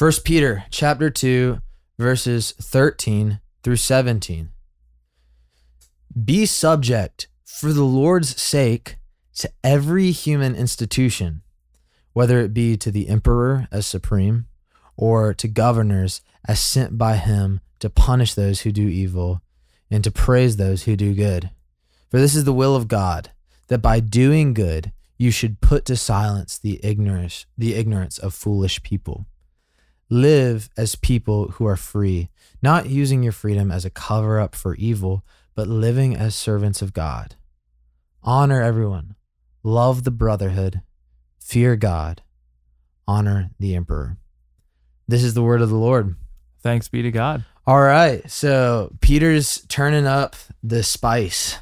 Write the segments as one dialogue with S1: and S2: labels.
S1: First Peter chapter 2 verses 13 through 17. Be subject for the Lord's sake to every human institution, whether it be to the emperor as supreme or to governors as sent by him to punish those who do evil and to praise those who do good. For this is the will of God, that by doing good you should put to silence the ignorance, the ignorance of foolish people. Live as people who are free, not using your freedom as a cover up for evil, but living as servants of God. Honor everyone, love the brotherhood, fear God, honor the emperor. This is the word of the Lord.
S2: Thanks be to God.
S1: All right. So Peter's turning up the spice.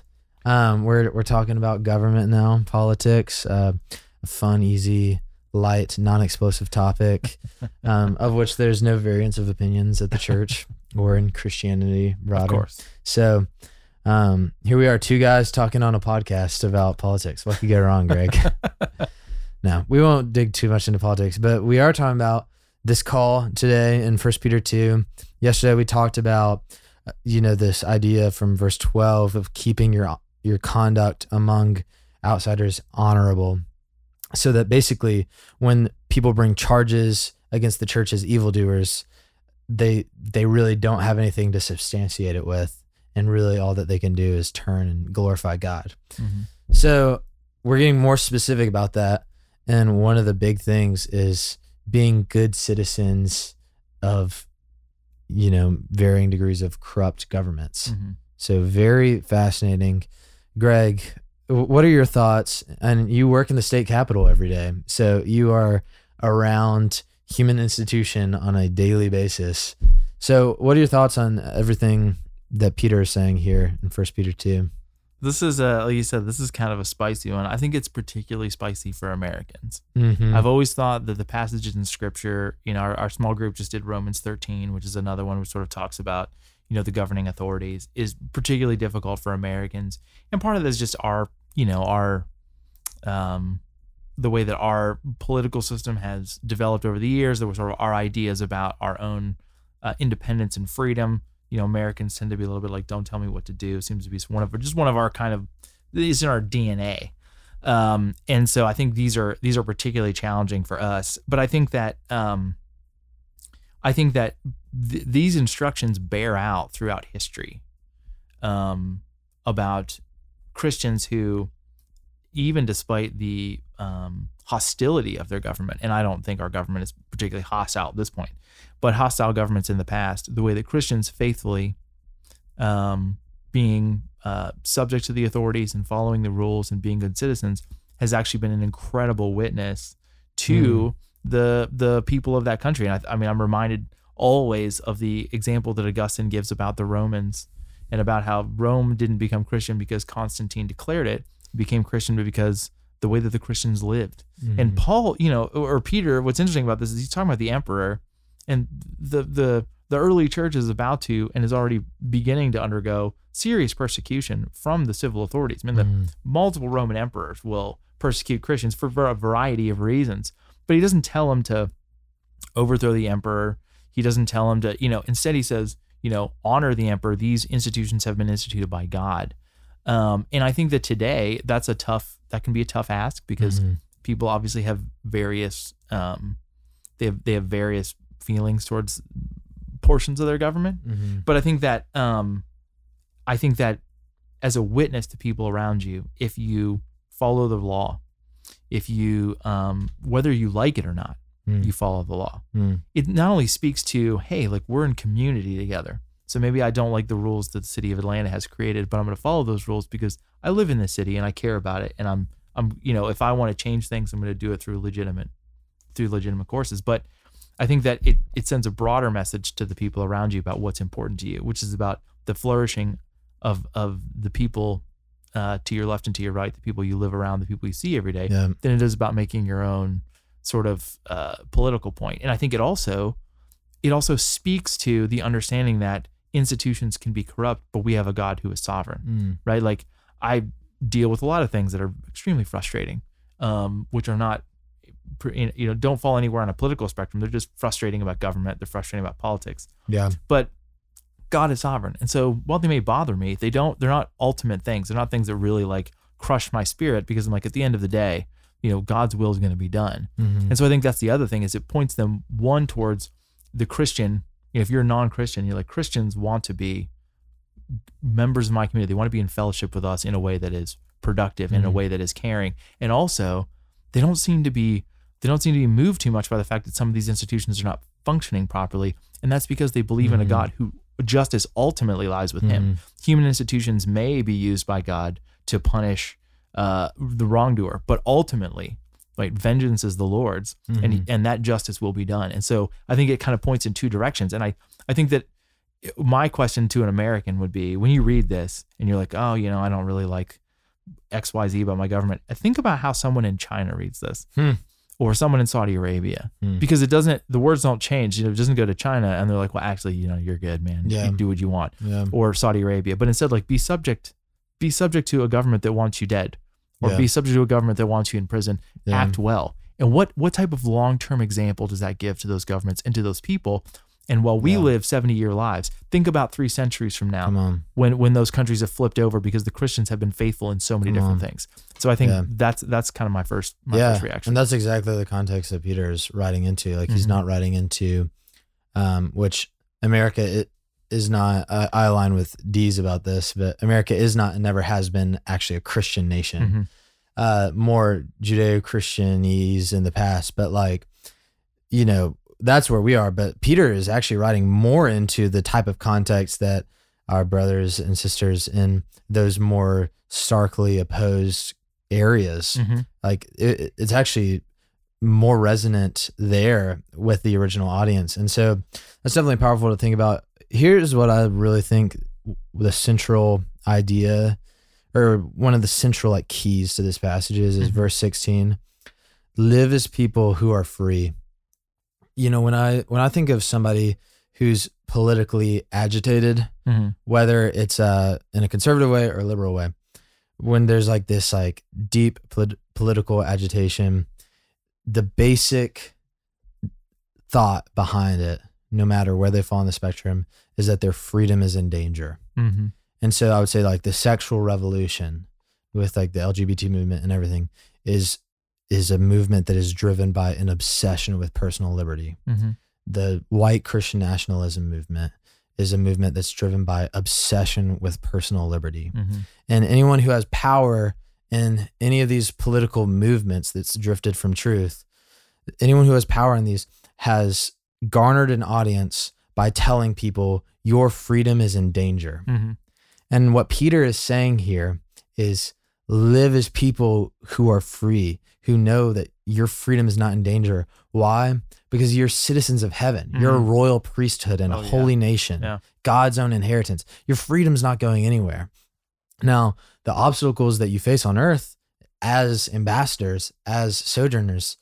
S1: Um, we're we're talking about government now, politics, uh, a fun, easy, light, non-explosive topic, um, of which there's no variance of opinions at the church or in Christianity broader.
S2: Of course.
S1: So um, here we are, two guys talking on a podcast about politics. What could go wrong, Greg? no, we won't dig too much into politics, but we are talking about this call today in First Peter two. Yesterday we talked about uh, you know this idea from verse twelve of keeping your your conduct among outsiders honorable, so that basically when people bring charges against the church as evildoers, they they really don't have anything to substantiate it with, and really all that they can do is turn and glorify God.
S2: Mhm.
S1: So we're getting more specific about that. And one of the big things is being good citizens of, you know, varying degrees of corrupt governments.
S2: Mhm.
S1: So very fascinating. Greg, what are your thoughts? And you work in the state capitol every day. So you are around human institution on a daily basis. So what are your thoughts on everything that Peter is saying here in First Peter 2?
S2: This is a like you said. This is kind of a spicy one. I think it's particularly spicy for Americans.
S1: Mm-hmm.
S2: I've always thought that the passages in Scripture, you know, our, our small group just did Romans 13, which is another one which sort of talks about, you know, the governing authorities, is particularly difficult for Americans, and part of this is just our, you know, our, um, the way that our political system has developed over the years. There were sort of our ideas about our own uh, independence and freedom. You know, Americans tend to be a little bit like, "Don't tell me what to do." Seems to be one of just one of our kind of these in our DNA. Um, and so I think these are these are particularly challenging for us. But I think that um, I think that th- these instructions bear out throughout history um, about Christians who, even despite the um, hostility of their government, and I don't think our government is particularly hostile at this point, but hostile governments in the past, the way that Christians faithfully um, being uh, subject to the authorities and following the rules and being good citizens has actually been an incredible witness to the the people of that country. And I, I mean, I'm reminded always of the example that Augustine gives about the Romans and about how Rome didn't become Christian because Constantine declared it; it became Christian because the way that the Christians lived. And mm-hmm. Paul, you know, or Peter, what's interesting about this is he's talking about the emperor, and the the the early church is about to and is already beginning to undergo serious persecution from the civil authorities. I mean, the mm-hmm. multiple Roman emperors will persecute Christians for a variety of reasons, but he doesn't tell them to overthrow the emperor. He doesn't tell them to, you know, instead he says, you know, honor the emperor. These institutions have been instituted by God. Um, and I think that today that's a tough, that can be a tough ask because
S1: Mhm.
S2: people obviously have various, um, they have, they have various feelings towards portions of their government.
S1: Mhm.
S2: But I think that um, I think that as a witness to people around you, if you follow the law, if you um, whether you like it or not,
S1: Mm.
S2: you follow the law.
S1: Mm.
S2: It not only speaks to hey, like we're in community together. So maybe I don't like the rules that the city of Atlanta has created, but I'm going to follow those rules because I live in this city and I care about it. And I'm I'm you know if I want to change things, I'm going to do it through legitimate through legitimate courses. But I think that it, it sends a broader message to the people around you about what's important to you, which is about the flourishing of of the people uh, to your left and to your right, the people you live around, the people you see every day,
S1: Yeah.
S2: than it is about making your own sort of uh, political point. And I think it also it also speaks to the understanding that institutions can be corrupt, but we have a God who is sovereign
S1: Mm.
S2: right? Like I deal with a lot of things that are extremely frustrating, um, which are not you know don't fall anywhere on a political spectrum. They're just frustrating about government. They're frustrating about politics.
S1: Yeah.
S2: But God is sovereign, and so while they may bother me, they don't. They're not ultimate things. They're not things that really like crush my spirit because I'm like at the end of the day, you know, God's will is going to be done.
S1: Mhm.
S2: And so I think that's the other thing is it points them one towards the Christian. You know, if you're a non-Christian, you're like Christians want to be members of my community. They want to be in fellowship with us in a way that is productive, in a
S1: Mhm.
S2: way that is caring, and also they don't seem to be they don't seem to be moved too much by the fact that some of these institutions are not functioning properly, and that's because they believe in a
S1: Mhm.
S2: God who justice ultimately lies with Him.
S1: Mhm.
S2: Human institutions may be used by God to punish uh, the wrongdoer, but ultimately, right, vengeance is the Lord's, and
S1: Mhm.
S2: and that justice will be done. And so I think it kind of points in two directions. And I I think that my question to an American would be when you read this and you're like, oh, you know, I don't really like X Y Z about my government. Think about how someone in China reads this.
S1: Hmm.
S2: Or someone in Saudi Arabia,
S1: Hmm.
S2: because it doesn't, the words don't change. You know, it doesn't go to China and they're like, well, actually, you know, you're good, man.
S1: Yeah.
S2: You do what you want
S1: Yeah.
S2: or Saudi Arabia, but instead like be subject be subject to a government that wants you dead or
S1: Yeah.
S2: be subject to a government that wants you in prison.
S1: Yeah.
S2: Act well. And what what type of long-term example does that give to those governments and to those people? And while we
S1: Yeah.
S2: live 70-year lives, think about 3 centuries from now
S1: Come on.
S2: when when those countries have flipped over because the Christians have been faithful in so many
S1: Come
S2: different
S1: on.
S2: things. So I think that's that's kind of my first my first reaction.
S1: And that's exactly the context that Peter is writing into. Like he's
S2: Mhm.
S1: not writing into, um, which America it is not. Uh, I align with Dees about this, but America is not and never has been actually a Christian nation.
S2: Mhm.
S1: uh, more Judeo-Christianese in the past, but like, you know, that's where we are. But Peter is actually writing more into the type of context that our brothers and sisters in those more starkly opposed areas,
S2: Mhm.
S1: like it, it's actually more resonant there with the original audience. And so that's definitely powerful to think about. Here's what I really think the central idea or one of the central like keys to this passage is, is
S2: Mhm.
S1: verse 16 live as people who are free you know when i when i think of somebody who's politically agitated
S2: Mhm.
S1: whether it's uh in a conservative way or a liberal way when there's like this like deep polit- political agitation the basic thought behind it no matter where they fall on the spectrum is that their freedom is in danger
S2: Mhm.
S1: and so I would say like the sexual revolution with like the LGBT movement and everything is is a movement that is driven by an obsession with personal liberty.
S2: Mhm.
S1: The white Christian nationalism movement is a movement that's driven by obsession with personal liberty.
S2: Mhm.
S1: And anyone who has power in any of these political movements that's drifted from truth, anyone who has power in these has garnered an audience by telling people your freedom is in danger.
S2: Mhm.
S1: And what Peter is saying here is live as people who are free, who know that your freedom is not in danger. Why? Because you're citizens of heaven. You're a
S2: Mhm.
S1: royal priesthood and
S2: Oh,
S1: a
S2: yeah.
S1: holy nation,
S2: Yeah.
S1: God's own inheritance. Your freedom's not going anywhere. Now, the obstacles that you face on earth as ambassadors, as sojourners,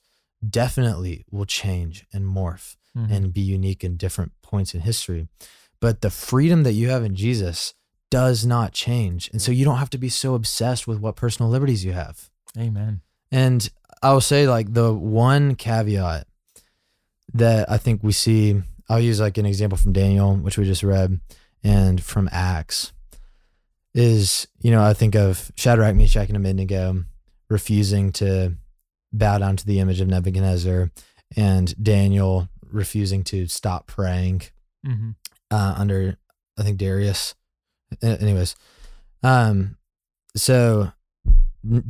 S1: definitely will change and morph
S2: Mhm.
S1: and be unique in different points in history. But the freedom that you have in Jesus does not change. And so you don't have to be so obsessed with what personal liberties you have.
S2: Amen.
S1: And I will say, like, the one caveat that I think we see, I'll use like an example from Daniel, which we just read, and from Acts, is, you know, I think of Shadrach, Meshach, and Abednego refusing to bow down to the image of Nebuchadnezzar, and Daniel refusing to stop praying
S2: Mhm.
S1: uh, under I think Darius. Anyways, um, so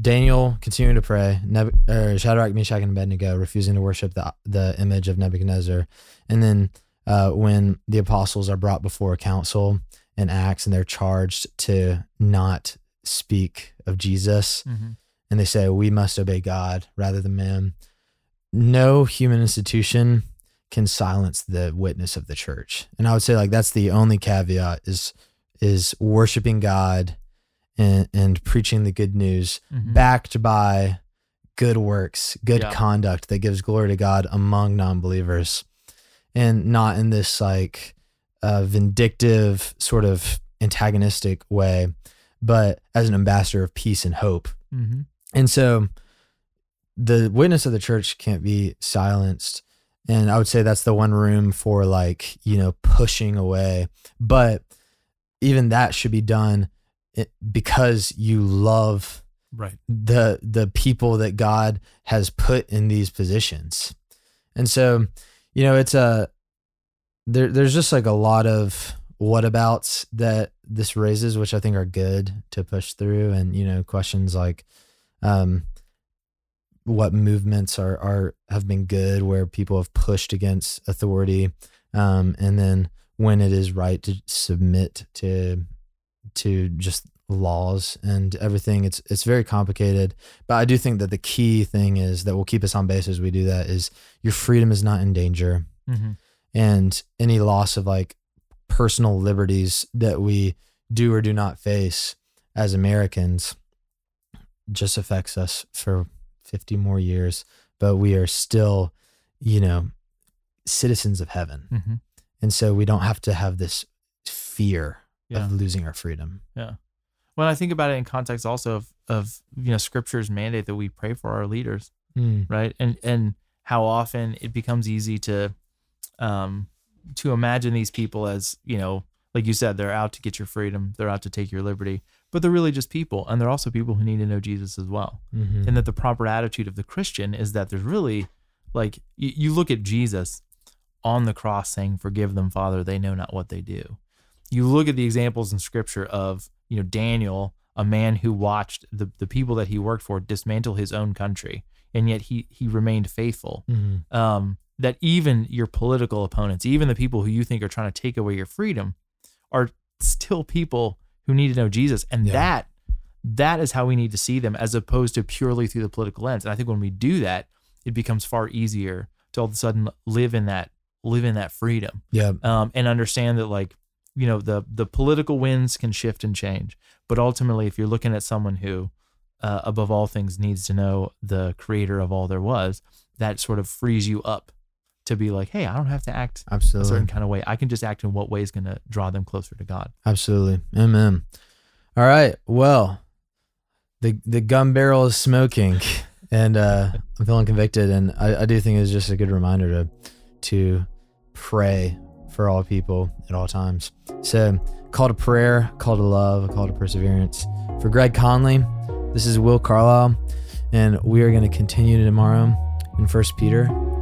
S1: Daniel continuing to pray, Neb- or Shadrach, Meshach, and Abednego refusing to worship the the image of Nebuchadnezzar, and then uh, when the apostles are brought before a council in Acts and they're charged to not speak of Jesus,
S2: Mhm.
S1: and they say we must obey God rather than man. No human institution can silence the witness of the church. And I would say like that's the only caveat is is worshiping God and and preaching the good news
S2: Mhm.
S1: backed by good works, good
S2: Yeah.
S1: conduct that gives glory to God among non-believers. And not in this like uh, vindictive sort of antagonistic way, but as an ambassador of peace and hope.
S2: Mhm.
S1: And so the witness of the church can't be silenced. And I would say that's the one room for like, you know, pushing away. But even that should be done because you love
S2: Right.
S1: the the people that God has put in these positions. And so, you know, it's a there there's just like a lot of whatabouts that this raises, which I think are good to push through and, you know, questions like um what movements are are have been good where people have pushed against authority um and then when it is right to submit to to just laws and everything it's it's very complicated but i do think that the key thing is that will keep us on base as we do that is your freedom is not in danger
S2: Mm-hmm.
S1: and any loss of like personal liberties that we do or do not face as americans just affects us for 50 more years but we are still you know citizens of heaven
S2: Mm-hmm.
S1: and so we don't have to have this fear
S2: Yeah.
S1: of losing our freedom Yeah.
S2: When I think about it in context also of, of you know scripture's mandate that we pray for our leaders,
S1: Mm.
S2: right? And and how often it becomes easy to um to imagine these people as, you know, like you said, they're out to get your freedom, they're out to take your liberty, but they're really just people and they're also people who need to know Jesus as well.
S1: Mhm.
S2: And that the proper attitude of the Christian is that there's really like you, you look at Jesus on the cross saying, Forgive them, Father, they know not what they do. You look at the examples in scripture of, you know, Daniel, a man who watched the, the people that he worked for dismantle his own country, and yet he he remained faithful.
S1: Mhm.
S2: Um, that even your political opponents, even the people who you think are trying to take away your freedom, are still people who need to know Jesus. And
S1: Yeah.
S2: that that is how we need to see them as opposed to purely through the political lens. And I think when we do that, it becomes far easier to all of a sudden live in that live in that freedom
S1: yeah
S2: um, and understand that like you know the the political winds can shift and change but ultimately if you're looking at someone who uh, above all things needs to know the creator of all there was that sort of frees you up to be like hey i don't have to act a
S1: absolutely
S2: certain kind of way i can just act in what way is going to draw them closer to god
S1: Absolutely. Amen. All right. Well, the the gun barrel is smoking and uh I'm feeling convicted and I, I do think it's just a good reminder to to pray for all people at all times. So call to prayer, call to love, call to perseverance. For Greg Conley, this is Will Carlisle, and we are going to continue tomorrow in First Peter.